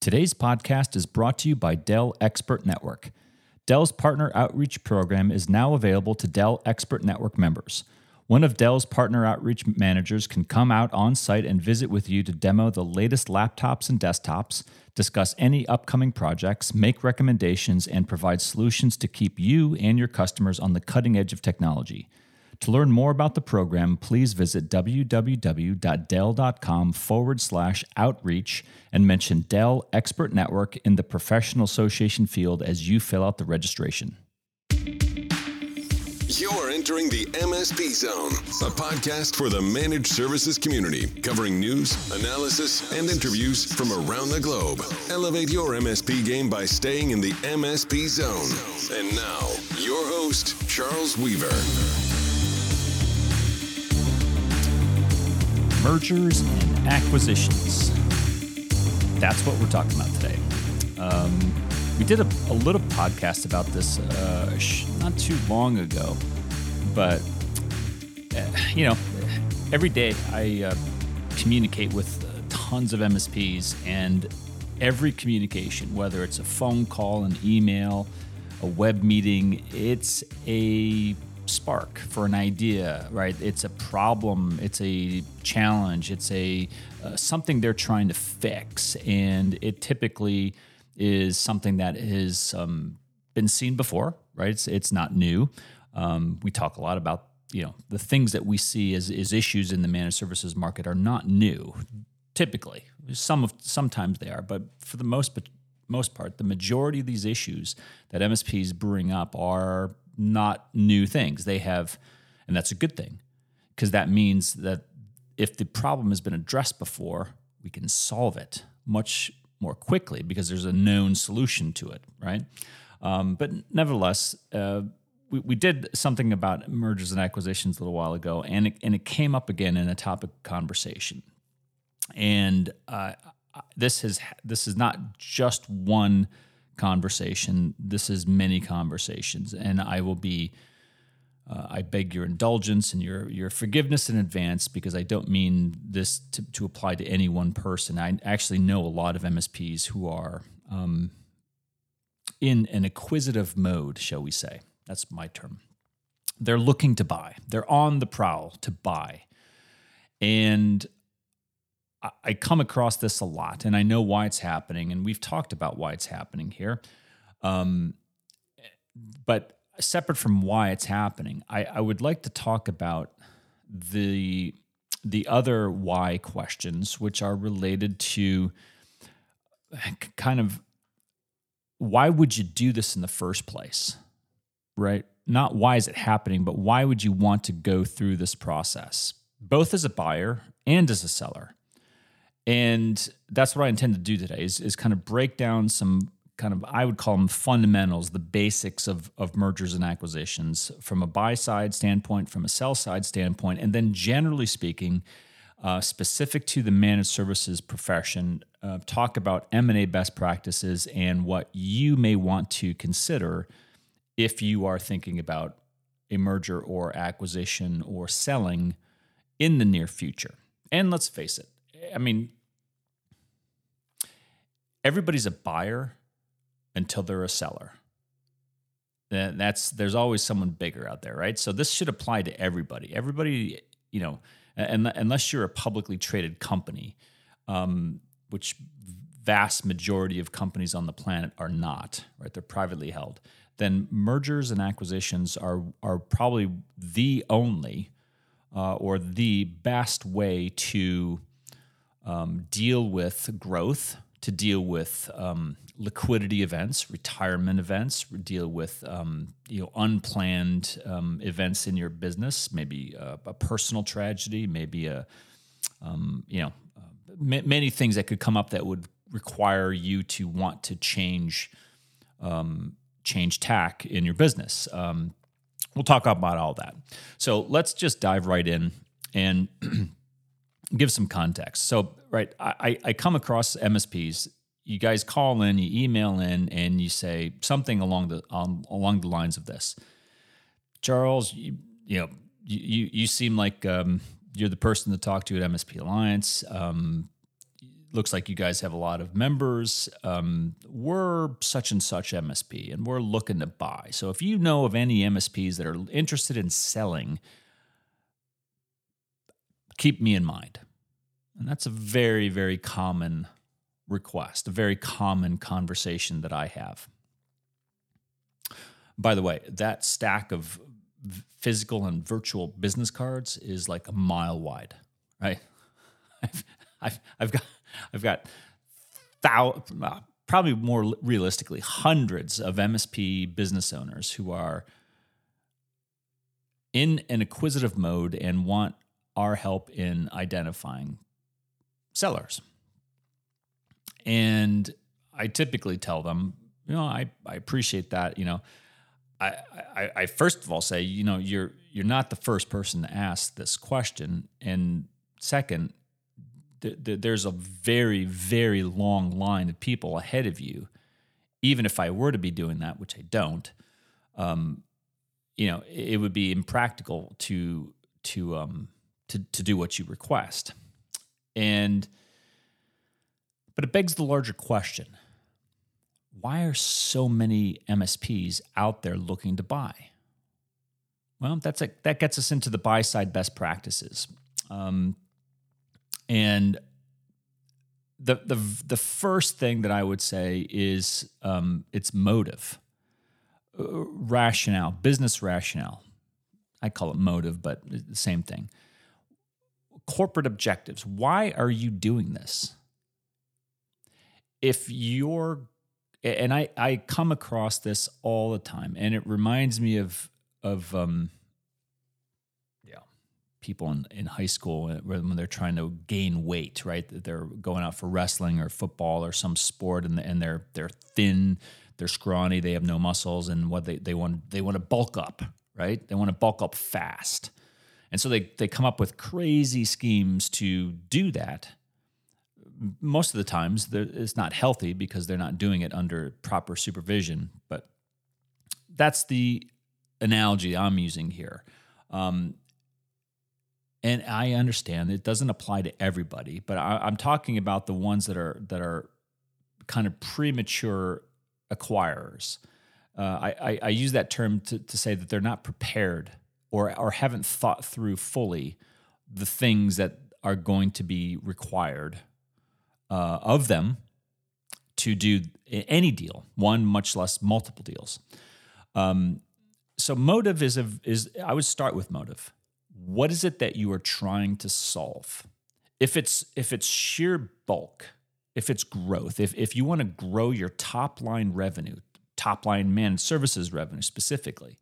Today's podcast is brought to you by Dell Expert Network. Dell's partner outreach program is now available to Dell Expert Network members. One of Dell's partner outreach managers can come out on site and visit with you to demo the latest laptops and desktops, discuss any upcoming projects, make recommendations, and provide solutions to keep you and your customers on the cutting edge of technology. To learn more about the program, please visit www.dell.com forward slash outreach and mention Dell Expert Network in the professional association field as you fill out the registration. You're entering the MSP Zone, a podcast for the managed services community, covering news, analysis, and interviews from around the globe. Elevate your MSP game by staying in the MSP Zone. And now, your host, Charles Weaver. Mergers and acquisitions. That's what we're talking about today. Um, we did a, a, little podcast about this uh, not too long ago, but uh, you know, every day I uh, communicate with uh, tons of MSPs, and every communication, whether it's a phone call, an email, a web meeting, it's a spark for an idea, right? It's a problem, it's a challenge, it's a uh, something they're trying to fix, and it typically is something that has um, been seen before, right? It's it's not new. Um, we talk a lot about you know the things that we see as, as issues in the managed services market are not new. Typically, some of sometimes they are, but for the most most part, the majority of these issues that MSPs bring up are not new things. They have, and that's a good thing because that means that if the problem has been addressed before, we can solve it much more quickly because there's a known solution to it, right? Um, but nevertheless, uh, we, we did something about mergers and acquisitions a little while ago, and it, and it came up again in a topic conversation. And uh, this has this is not just one conversation. This is many conversations, and I will be. Uh, I beg your indulgence and your your forgiveness in advance because I don't mean this to, to apply to any one person. I actually know a lot of MSPs who are um, in an acquisitive mode, shall we say? That's my term. They're looking to buy. They're on the prowl to buy, and I come across this a lot, and I know why it's happening, and we've talked about why it's happening here. Um, but separate from why it's happening, I, I would like to talk about the the other why questions, which are related to kind of why would you do this in the first place, right? Not why is it happening, but why would you want to go through this process, both as a buyer and as a seller? And that's what I intend to do today is, is kind of break down some kind of I would call them fundamentals, the basics of, of mergers and acquisitions from a buy side standpoint, from a sell side standpoint, and then generally speaking, uh, specific to the managed services profession, uh, talk about M&A best practices and what you may want to consider if you are thinking about a merger or acquisition or selling in the near future. And let's face it, I mean, everybody's a buyer until they're a seller. And That's there's always someone bigger out there, right? So this should apply to everybody. Everybody, you know, unless you're a publicly traded company, um, which vast majority of companies on the planet are not, right? They're privately held. Then mergers and acquisitions are are probably the only uh, or the best way to um, deal with growth to deal with um, liquidity events, retirement events, deal with um, you know unplanned um, events in your business, maybe a, a personal tragedy, maybe a um, you know m- many things that could come up that would require you to want to change um, change tack in your business. We'll talk about all that. So let's just dive right in and. give some context. So, right, I, I come across MSPs. You guys call in, you email in, and you say something along the um, along the lines of this. Charles, you, you know, you you seem like um, you're the person to talk to at MSP Alliance. Um, looks like you guys have a lot of members. Um, we're such and such MSP, and we're looking to buy. So if you know of any MSPs that are interested in selling, keep me in mind. And that's a very, very common request, a very common conversation that I have. By the way, that stack of physical and virtual business cards is like a mile wide, right? I've, I've, I've got, I've got thou, uh, probably more realistically, hundreds of MSP business owners who are in an acquisitive mode and want our help in identifying sellers. And I typically tell them, you know, I, I appreciate that. You know, I, I, I first of all say, you know, you're you're not the first person to ask this question, and second, th- th- there's a very very long line of people ahead of you. Even if I were to be doing that, which I don't, um, you know, it would be impractical to to um, to to do what you request, and but it begs the larger question why are so many MSPs out there looking to buy? Well, that's a, that gets us into the buy side best practices. Um, and the, the, the first thing that I would say is um, its motive, uh, rationale, business rationale. I call it motive, but the same thing. Corporate objectives. Why are you doing this? If you're and I I come across this all the time, and it reminds me of of um, yeah, people in, in high school when they're trying to gain weight, right? They're going out for wrestling or football or some sport, and and they're they're thin, they're scrawny, they have no muscles, and what they they want they want to bulk up, right? They want to bulk up fast, and so they they come up with crazy schemes to do that most of the times it's not healthy because they're not doing it under proper supervision. But that's the analogy I'm using here. Um, and I understand it doesn't apply to everybody, but I, am talking about the ones that are that are kind of premature acquirers. Uh, I, I, I, use that term to, to say that they're not prepared or or haven't thought through fully the things that are going to be required uh, of them to do any deal, one much less multiple deals. Um, so motive is a is I would start with motive. What is it that you are trying to solve? If it's if it's sheer bulk, if it's growth, if if you want to grow your top line revenue, top line managed services revenue specifically,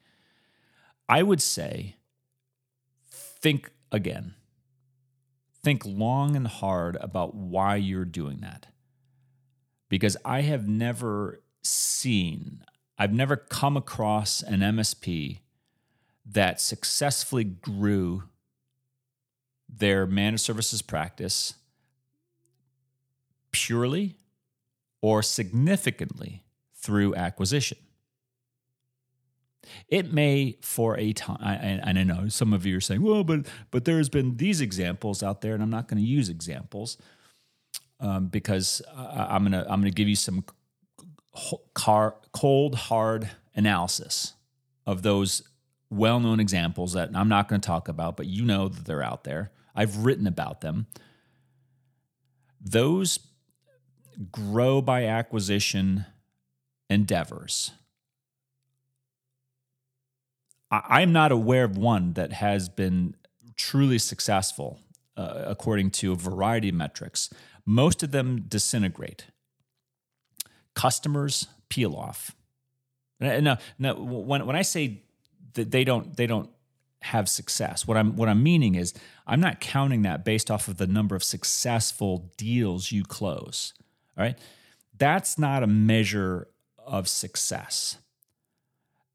I would say think again think long and hard about why you're doing that. Because I have never seen, I've never come across an MSP that successfully grew their managed services practice purely or significantly through acquisition. It may, for a time, and I know some of you are saying, "Well, but but there's been these examples out there," and I'm not going to use examples um, because I'm gonna I'm gonna give you some cold hard analysis of those well-known examples that I'm not going to talk about, but you know that they're out there. I've written about them. Those grow by acquisition endeavors I'm not aware of one that has been truly successful uh, according to a variety of metrics. Most of them disintegrate. Customers peel off. No, no. When when I say that they don't they don't have success, what I'm what I'm meaning is I'm not counting that based off of the number of successful deals you close. All right, that's not a measure of success.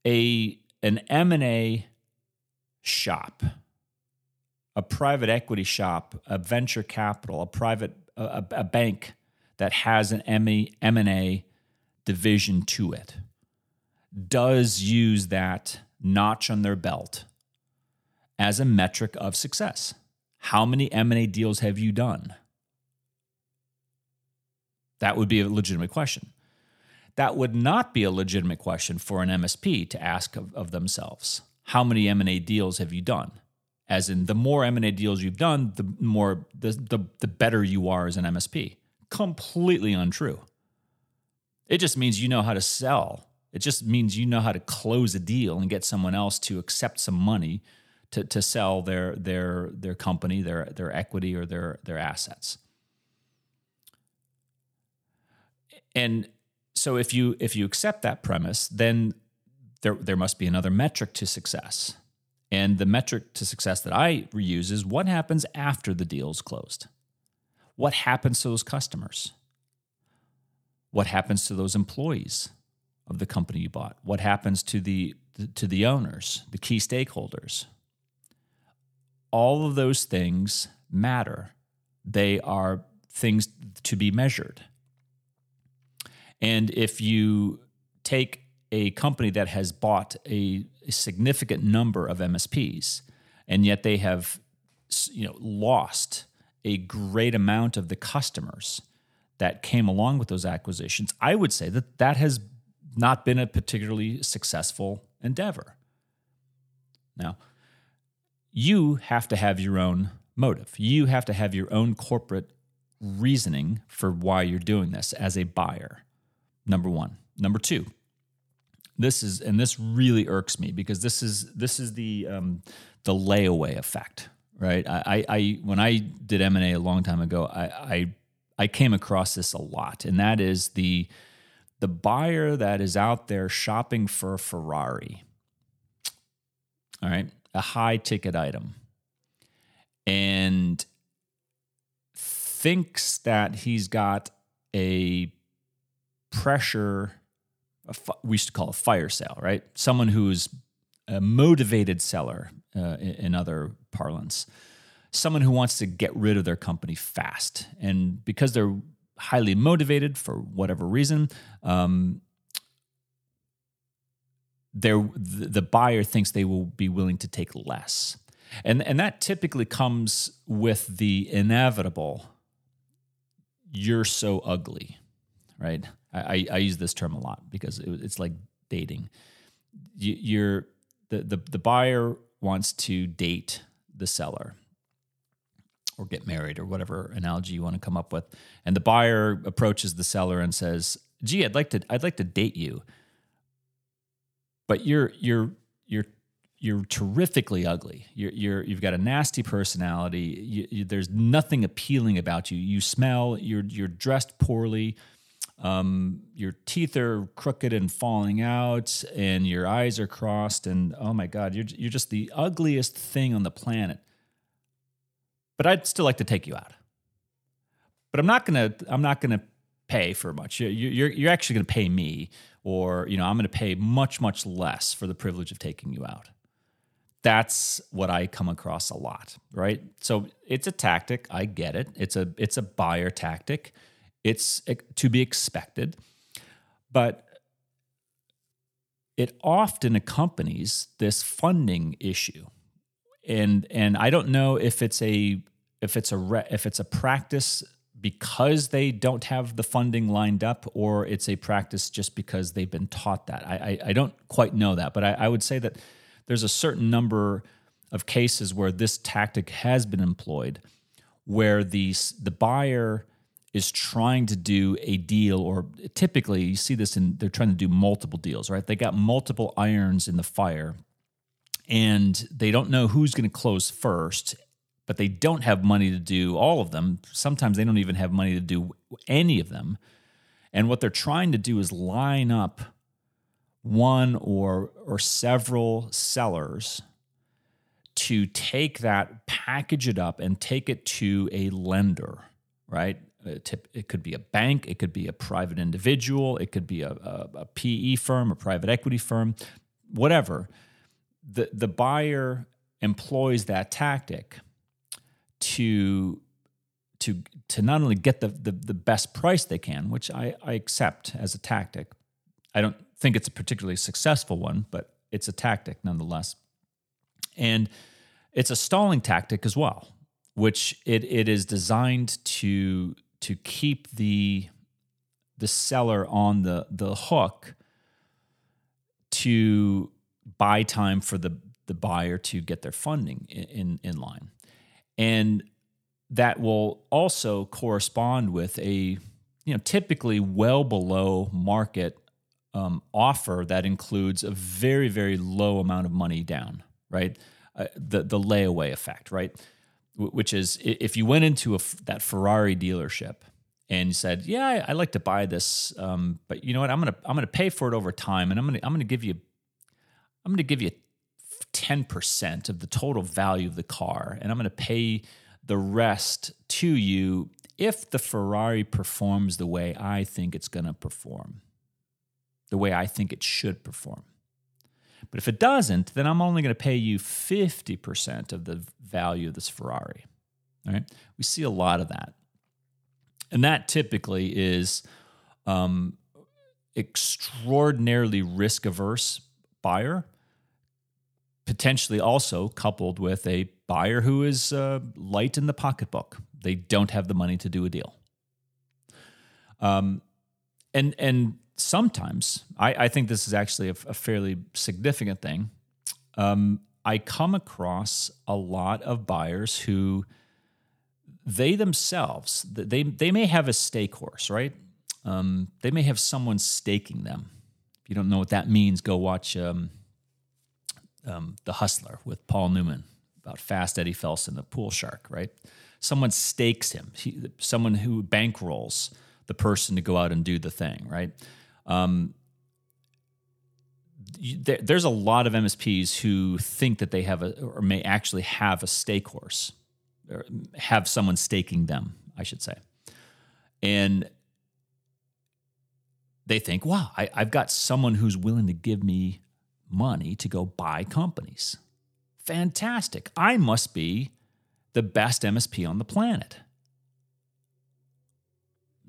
A an M&A shop, a private equity shop, a venture capital, a private a, a bank that has an M&A division to it does use that notch on their belt as a metric of success. How many M&A deals have you done? That would be a legitimate question. That would not be a legitimate question for an MSP to ask of, of themselves. How many M&A deals have you done? As in, the more M&A deals you've done, the more the, the, the better you are as an MSP. Completely untrue. It just means you know how to sell. It just means you know how to close a deal and get someone else to accept some money to, to sell their their their company, their their equity or their their assets. And so if you if you accept that premise, then there there must be another metric to success. And the metric to success that I reuse is what happens after the deal is closed. What happens to those customers? What happens to those employees of the company you bought? What happens to the to the owners, the key stakeholders? All of those things matter. They are things to be measured. And if you take a company that has bought a, a, significant number of MSPs, and yet they have you know lost a great amount of the customers that came along with those acquisitions, I would say that that has not been a particularly successful endeavor. Now, you have to have your own motive. You have to have your own corporate reasoning for why you're doing this as a buyer. Number one. Number two. This is and this really irks me because this is this is the um, the layaway effect, right? I, I when I did M and A a long time ago, I, I I came across this a lot, and that is the the buyer that is out there shopping for a Ferrari. All right, a high ticket item, and thinks that he's got a pressure, we used to call a fire sale, right? Someone who's a motivated seller, uh, in other parlance, someone who wants to get rid of their company fast. And because they're highly motivated for whatever reason, um, they're, the buyer thinks they will be willing to take less. And, and that typically comes with the inevitable, you're so ugly, right? I, I use this term a lot because it, it's like dating. You, you're the, the the buyer wants to date the seller or get married or whatever analogy you want to come up with, and the buyer approaches the seller and says, "Gee, I'd like to I'd like to date you, but you're you're you're you're terrifically ugly. You're, you're you've got a nasty personality. You, you, there's nothing appealing about you. You smell. You're you're dressed poorly um, your teeth are crooked and falling out, and your eyes are crossed, and oh my God, you're you're just the ugliest thing on the planet. But I'd still like to take you out. But I'm not gonna I'm not gonna pay for much. You're you're, you're actually gonna pay me, or you know I'm gonna pay much much less for the privilege of taking you out. That's what I come across a lot, right? So it's a tactic. I get it. It's a it's a buyer tactic it's to be expected, but it often accompanies this funding issue. And and I don't know if it's a if it's a re, if it's a practice because they don't have the funding lined up, or it's a practice just because they've been taught that. I I, I don't quite know that, but I, I would say that there's a certain number of cases where this tactic has been employed, where the the buyer is trying to do a deal, or typically you see this in they're trying to do multiple deals, right? They got multiple irons in the fire and they don't know who's going to close first, but they don't have money to do all of them. Sometimes they don't even have money to do any of them. And what they're trying to do is line up one or or several sellers to take that, package it up, and take it to a lender, right? It could be a bank, it could be a private individual, it could be a, a, a PE firm, a private equity firm, whatever. The, the buyer employs that tactic to to to not only get the, the, the best price they can, which I, I accept as a tactic. I don't think it's a particularly successful one, but it's a tactic nonetheless. And it's a stalling tactic as well, which it, it is designed to to keep the the seller on the the hook to buy time for the the buyer to get their funding in, in, in line. And that will also correspond with a you know typically well below market um, offer that includes a very very low amount of money down right uh, the the layaway effect right which is if you went into a, that Ferrari dealership and said yeah I, I like to buy this um, but you know what I'm gonna I'm gonna pay for it over time and I'm gonna I'm gonna give you I'm gonna give you 10% of the total value of the car and I'm gonna pay the rest to you if the Ferrari performs the way I think it's to perform, the way I think it should perform. But if it doesn't, then I'm only going to pay you 50% of the value of this Ferrari. Right. We see a lot of that. And that typically is um, extraordinarily risk averse buyer, potentially also coupled with a buyer who is uh, light in the pocketbook. They don't have the money to do a deal. Um, and and sometimes I, I think this is actually a, a fairly significant thing. Um, I come across a lot of buyers who they themselves they they may have a stake horse, right? Um, they may have someone staking them. If you don't know what that means, go watch um, um, The Hustler with Paul Newman about Fast Eddie Felson, the pool shark, right? Someone stakes him, he, someone who bankrolls the person to go out and do the thing, right? Um, there, there's a lot of MSPs who think that they have a, or may actually have a stake horse, or have someone staking them, I should say. And they think, wow, I, I've got someone who's willing to give me money to go buy companies. Fantastic. I must be the best MSP on the planet.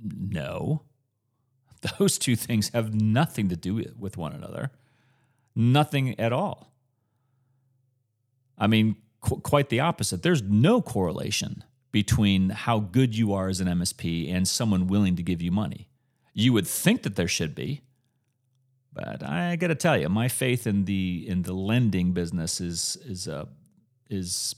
No. Those two things have nothing to do with one another. Nothing at all. I mean, qu- quite the opposite. There's no correlation between how good you are as an MSP and someone willing to give you money. You would think that there should be, but I got to tell you, my faith in the in the lending business is is uh, is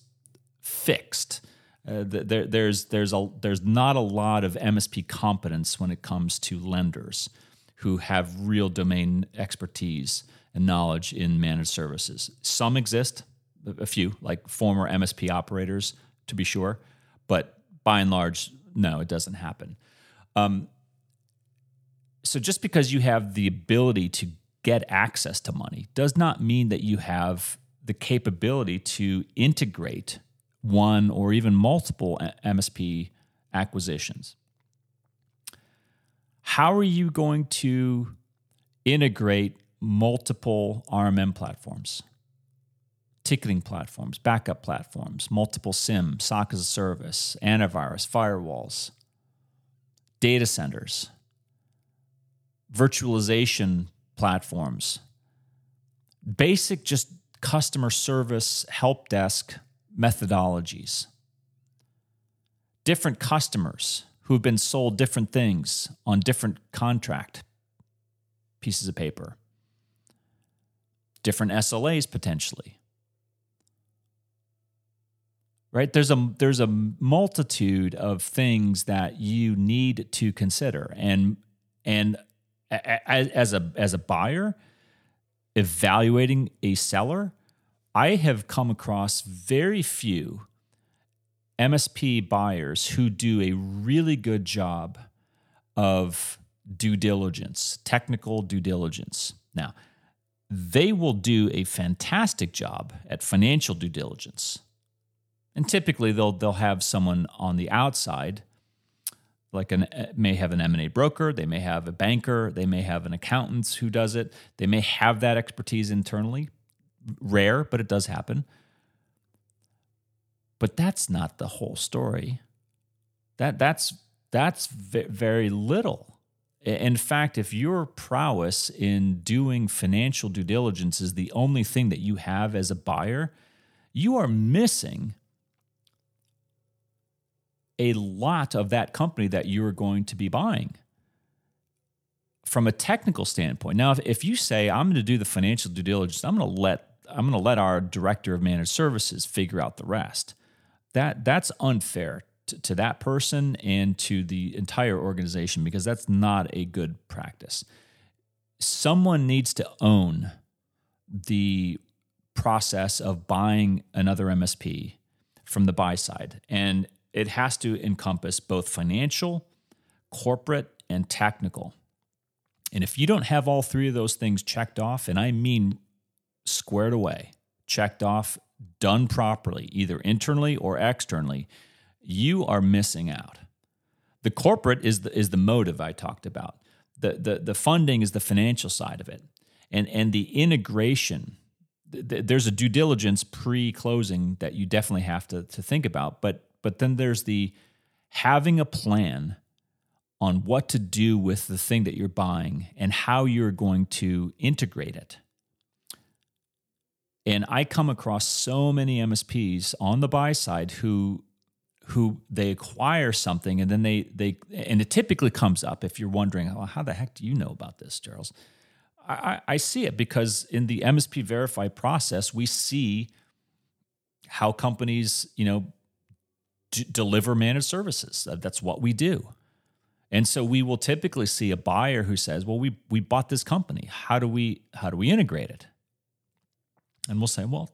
fixed. Uh, there, there's there's a there's not a lot of MSP competence when it comes to lenders who have real domain expertise and knowledge in managed services. Some exist, a few like former MSP operators to be sure, but by and large, no, it doesn't happen. Um, so just because you have the ability to get access to money does not mean that you have the capability to integrate one or even multiple MSP acquisitions. How are you going to integrate multiple RMM platforms, ticketing platforms, backup platforms, multiple SIEM, SOC as a service, antivirus, firewalls, data centers? virtualization platforms, basic just customer service help desk methodologies, different customers who've been sold different things on different contract pieces of paper, different SLAs potentially. Right? There's a there's a multitude of things that you need to consider and and as a as a buyer evaluating a seller, I have come across very few MSP buyers who do a really good job of due diligence, technical due diligence. Now, they will do a fantastic job at financial due diligence. And typically they'll they'll have someone on the outside like an may have an M&A broker, they may have a banker, they may have an accountant who does it. They may have that expertise internally. Rare, but it does happen. But that's not the whole story. That that's that's very little. In fact, if your prowess in doing financial due diligence is the only thing that you have as a buyer, you are missing a lot of that company that you are going to be buying. from a technical standpoint. Now, if, if you say I'm going to do the financial due diligence, I'm going to let I'm going to let our director of managed services figure out the rest. That that's unfair to, to that person and to the entire organization because that's not a good practice. Someone needs to own the process of buying another MSP from the buy side. And it has to encompass both financial, corporate, and technical. And if you don't have all three of those things checked off, and I mean squared away, checked off, done properly, either internally or externally, you are missing out. The corporate is the, is the motive I talked about. The, the, the funding is the financial side of it. And, and the integration, th- there's a due diligence pre closing that you definitely have to, to think about. But, but then there's the having a plan on what to do with the thing that you're buying and how you're going to integrate it. And I come across so many MSPs on the buy side who who they acquire something and then they they and it typically comes up if you're wondering, well, how the heck do you know about this, Charles? I, I see it because in the MSP verify process, we see how companies, you know, d- deliver managed services. That's what we do. And so we will typically see a buyer who says, "Well, we we bought this company. How do we how do we integrate it?" And we'll say, "Well,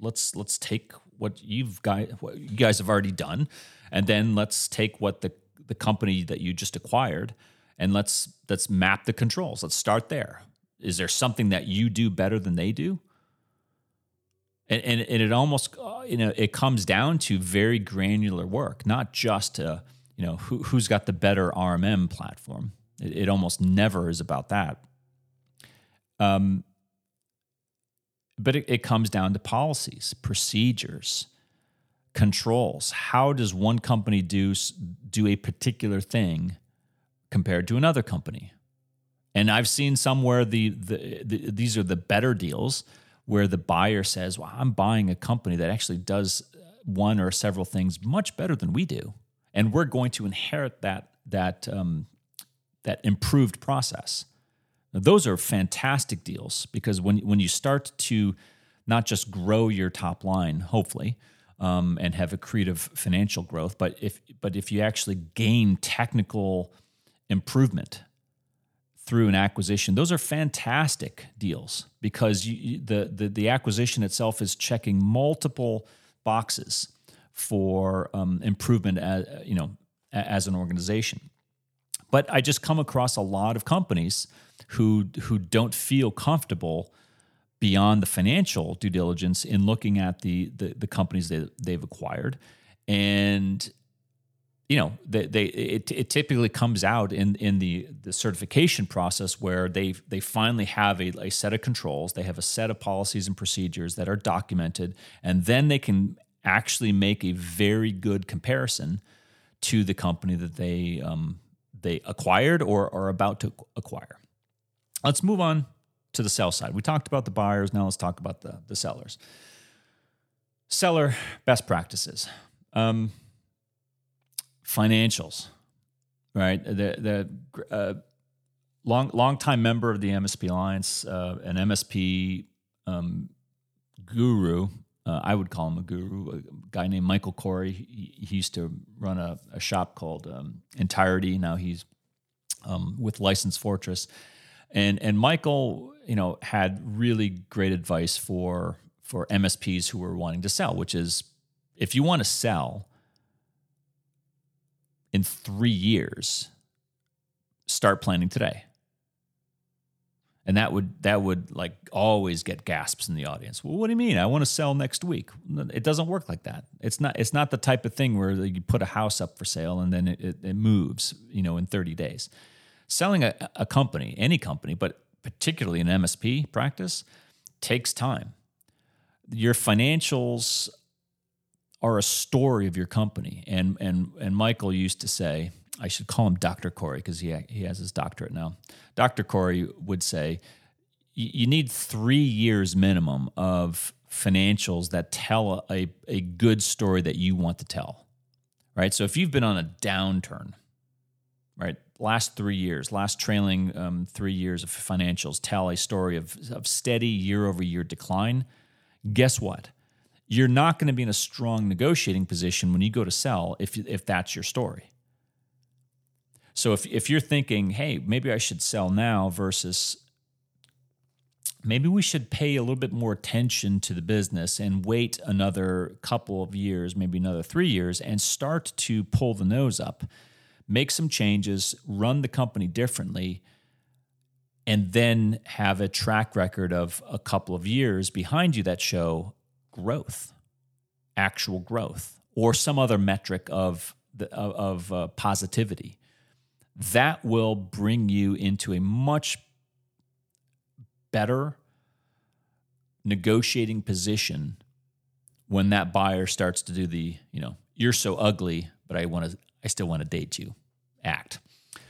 let's let's take what you've guys what you guys have already done, and then let's take what the the company that you just acquired, and let's let's map the controls. Let's start there. Is there something that you do better than they do? And and, and it almost uh, you know it comes down to very granular work, not just uh, you know who who's got the better RMM platform. It, it almost never is about that. Um, but it, it comes down to policies, procedures, controls. How does one company do do a particular thing compared to another company? And I've seen somewhere the, the, the these are the better deals where the buyer says, "Well, I'm buying a company that actually does one or several things much better than we do, and we're going to inherit that that um, that improved process." Now, those are fantastic deals because when when you start to not just grow your top line, hopefully, um, and have accretive financial growth, but if but if you actually gain technical improvement through an acquisition, those are fantastic deals because you, the, the the acquisition itself is checking multiple boxes for um, improvement, as, you know, as an organization. But I just come across a lot of companies who who don't feel comfortable beyond the financial due diligence in looking at the the, the companies that they've acquired. And you know they, they it, it typically comes out in in the the certification process where they they finally have a, a set of controls. They have a set of policies and procedures that are documented and then they can actually make a very good comparison to the company that they um, they acquired or are about to acquire Let's move on to the sell side. We talked about the buyers. Now let's talk about the, the sellers. Seller best practices, um, financials, right? The, the uh, long long time member of the MSP Alliance, uh, an MSP um, guru. Uh, I would call him a guru. A guy named Michael Corey. He, he used to run a, a shop called um, Ntirety. Now he's um, with License Fortress and and Michael, you know, had really great advice for for MSPs who were wanting to sell, which is if you want to sell in three years, start planning today. And that would that would like always get gasps in the audience. Well, what do you mean? I want to sell next week. It doesn't work like that. It's not it's not the type of thing where you put a house up for sale and then it, it, it moves, you know, in 30 days selling a, a company, any company, but particularly an MSP practice, takes time. Your financials are a story of your company. And and and Michael used to say, I should call him Dr. Corey because he he has his doctorate now. Dr. Corey would say, you need three years minimum of financials that tell a, a good story that you want to tell. Right. So if you've been on a downturn, right, last three years, last trailing um, three years of financials tell a story of, of steady year over year decline, guess what? You're not going to be in a strong negotiating position when you go to sell if, if that's your story. So if, if you're thinking, hey, maybe I should sell now versus maybe we should pay a little bit more attention to the business and wait another couple of years, maybe another three years, and start to pull the nose up make some changes, run the company differently, and then have a track record of a couple of years behind you that show growth, actual growth, or some other metric of the, of, uh, positivity. That will bring you into a much better negotiating position when that buyer starts to do the, you know, you're so ugly, but I want to I still want to date you act.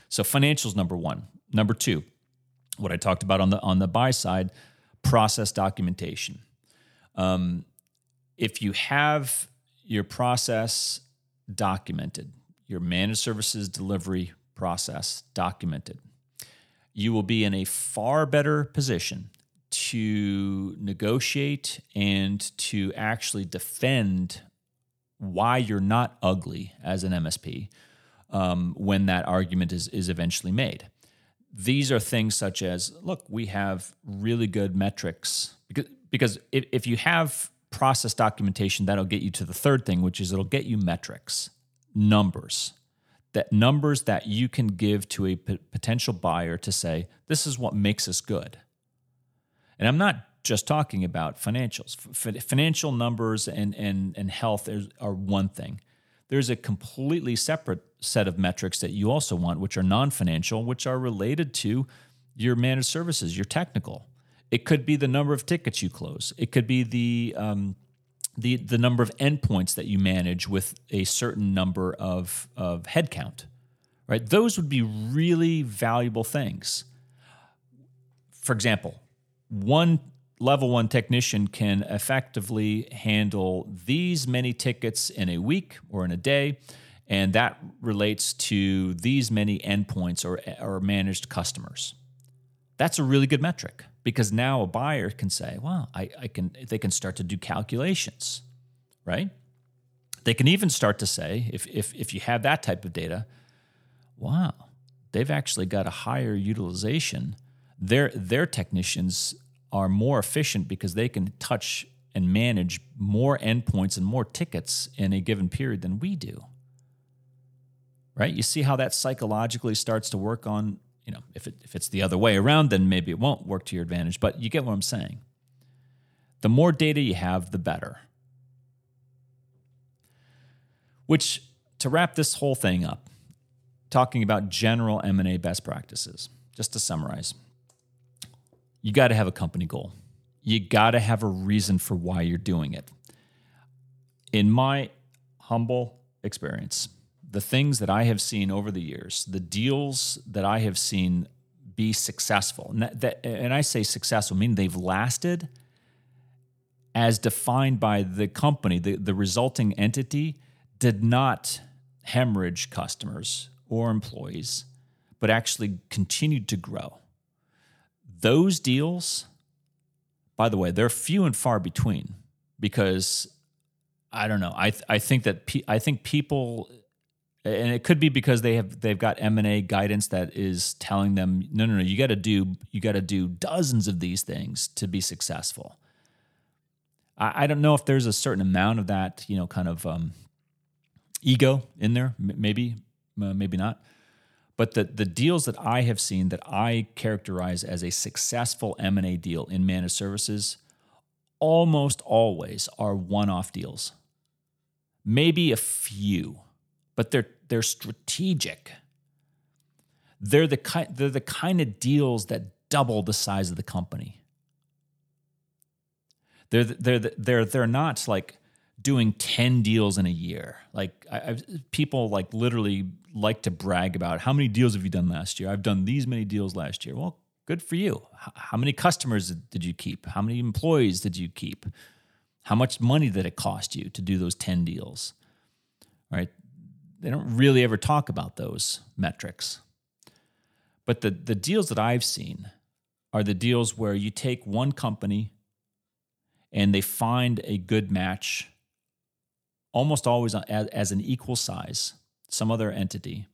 So financials number 1. Number 2, what I talked about on the on the buy side, process documentation. Um, if you have your process documented, your managed services delivery process documented, you will be in a far better position to negotiate and to actually defend why you're not ugly as an MSP um, when that argument is, is eventually made. These are things such as look, we have really good metrics because, because if, if you have process documentation, that'll get you to the third thing, which is it'll get you metrics, numbers, that numbers that you can give to a p- potential buyer to say, this is what makes us good. And I'm not just talking about financials. F- financial numbers and, and, and health are one thing. There's a completely separate set of metrics that you also want, which are non financial, which are related to your managed services, your technical. It could be the number of tickets you close, it could be the um, the, the number of endpoints that you manage with a certain number of, of headcount, right? Those would be really valuable things. For example, one level one technician can effectively handle these many tickets in a week or in a day, and that relates to these many endpoints or, or managed customers. That's a really good metric because now a buyer can say, well, I, I can they can start to do calculations, right? They can even start to say, if, if, if you have that type of data, wow, they've actually got a higher utilization. Their, their technicians are more efficient because they can touch and manage more endpoints and more tickets in a given period than we do. Right? You see how that psychologically starts to work on, you know, if, it, if it's the other way around, then maybe it won't work to your advantage, but you get what I'm saying. The more data you have, the better. Which, to wrap this whole thing up, talking about general M&A best practices, just to summarize – you got to have a company goal. You got to have a reason for why you're doing it. In my humble experience, the things that I have seen over the years, the deals that I have seen be successful, and, that, that, and I say successful, meaning they've lasted as defined by the company, the, the resulting entity did not hemorrhage customers or employees, but actually continued to grow those deals, by the way, they're few and far between because I don't know. I I think that pe- I think people, and it could be because they have they've got M and A guidance that is telling them no no no you got to do you got to do dozens of these things to be successful. I, I don't know if there's a certain amount of that you know kind of um, ego in there. M- maybe uh, maybe not. But the, the deals that I have seen that I characterize as a successful M&A deal in managed services almost always are one-off deals. Maybe a few, but they're they're strategic. They're the kind they're the kind of deals that double the size of the company. They're they're they're they're not like doing 10 deals in a year. Like I, people like literally like to brag about how many deals have you done last year? I've done these many deals last year. Well, good for you. How many customers did you keep? How many employees did you keep? How much money did it cost you to do those 10 deals? Right? They don't really ever talk about those metrics. But the the deals that I've seen are the deals where you take one company and they find a good match almost always as, as an equal size, some other entity,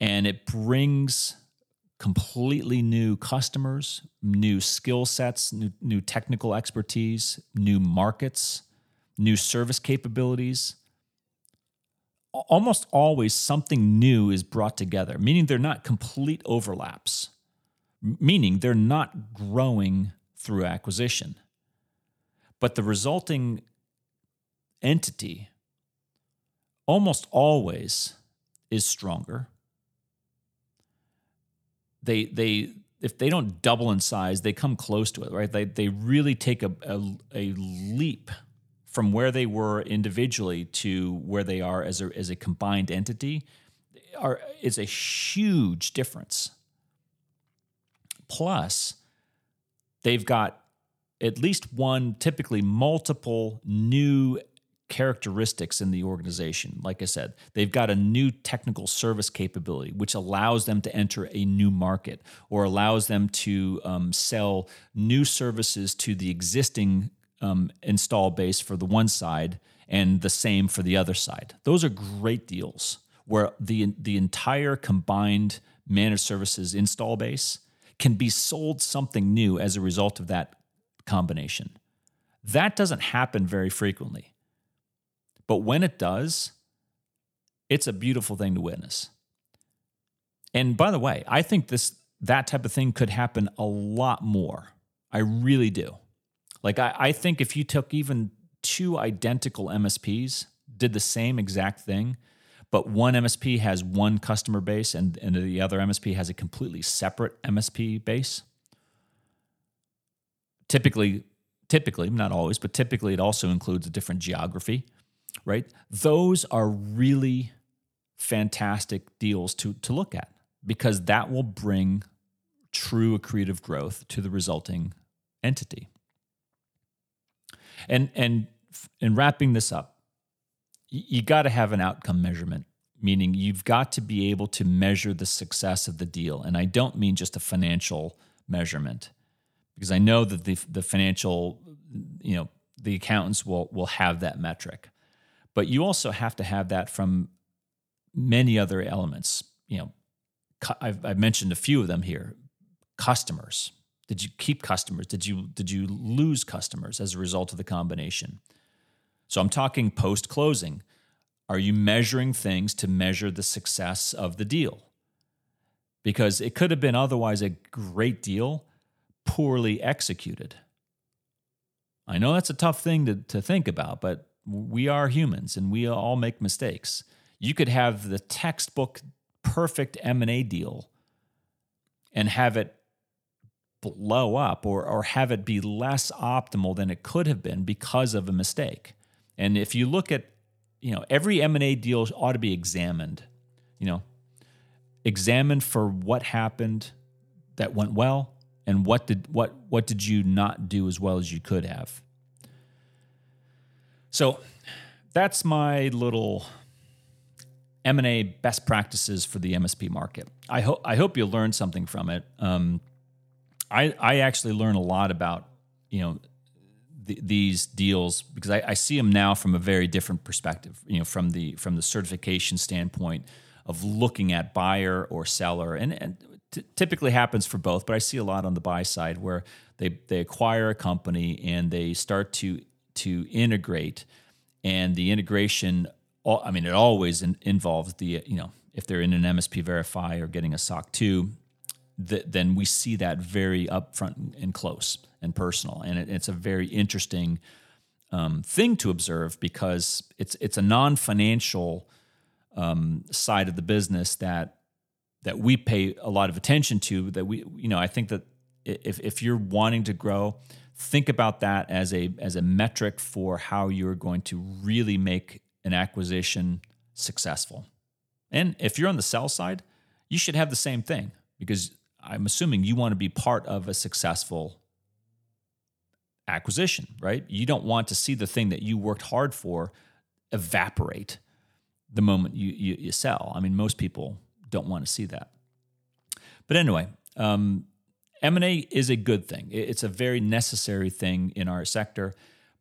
and it brings completely new customers, new skill sets, new, new technical expertise, new markets, new service capabilities. Almost always something new is brought together, meaning they're not complete overlaps, meaning they're not growing through acquisition. But the resulting entity almost always is stronger they they if they don't double in size, they come close to it, right? They they really take a, a, a leap from where they were individually to where they are as a as a combined entity. Are is a huge difference. Plus, they've got at least one, typically multiple new characteristics in the organization. Like I said, they've got a new technical service capability, which allows them to enter a new market or allows them to um, sell new services to the existing um, install base for the one side and the same for the other side. Those are great deals where the, the entire combined managed services install base can be sold something new as a result of that combination. That doesn't happen very frequently. But when it does, it's a beautiful thing to witness. And by the way, I think this that type of thing could happen a lot more. I really do. Like I, I think if you took even two identical MSPs, did the same exact thing, but one MSP has one customer base and, and the other MSP has a completely separate MSP base. Typically, typically, not always, but typically it also includes a different geography right? Those are really fantastic deals to, to look at because that will bring true accretive growth to the resulting entity. And and in wrapping this up, you, you got to have an outcome measurement, meaning you've got to be able to measure the success of the deal. And I don't mean just a financial measurement, because I know that the the financial, you know, the accountants will will have that metric. But you also have to have that from many other elements. You know, I've, I've mentioned a few of them here. Customers. Did you keep customers? Did you did you lose customers as a result of the combination? So I'm talking post closing. Are you measuring things to measure the success of the deal? Because it could have been otherwise a great deal, poorly executed. I know that's a tough thing to, to think about, but we are humans and we all make mistakes. You could have the textbook perfect M&A deal and have it blow up or or have it be less optimal than it could have been because of a mistake. And if you look at you know every M&A deal ought to be examined, you know, examined for what happened that went well and what did what what did you not do as well as you could have. So that's my little M&A best practices for the MSP market. I hope I hope you learned something from it. Um, I I actually learn a lot about you know th- these deals because I, I, see them now from a very different perspective. You know, from the from the certification standpoint of looking at buyer or seller, and, and t- typically happens for both. But I see a lot on the buy side where they they acquire a company and they start to to integrate and the integration i mean it always in, involves the you know if they're in an msp verify or getting a SOC 2 the, then we see that very upfront and close and personal and it, it's a very interesting um, thing to observe because it's it's a non-financial um, side of the business that that we pay a lot of attention to that we you know i think that if, if you're wanting to grow think about that as a as a metric for how you're going to really make an acquisition successful. And if you're on the sell side, you should have the same thing because I'm assuming you want to be part of a successful acquisition, right? You don't want to see the thing that you worked hard for evaporate the moment you, you, you sell. I mean, most people don't want to see that. But anyway, um, M&A is a good thing. It's a very necessary thing in our sector,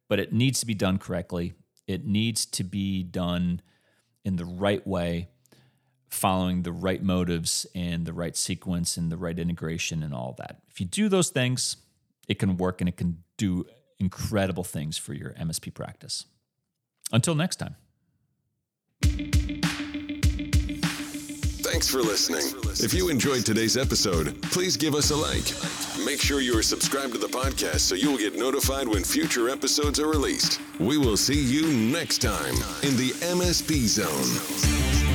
but it needs to be done correctly. It needs to be done in the right way, following the right motives and the right sequence and the right integration and all that. If you do those things, it can work and it can do incredible things for your MSP practice. Until next time. Thanks for listening. If you enjoyed today's episode, please give us a like. Make sure you are subscribed to the podcast so you'll get notified when future episodes are released. We will see you next time in the MSP Zone.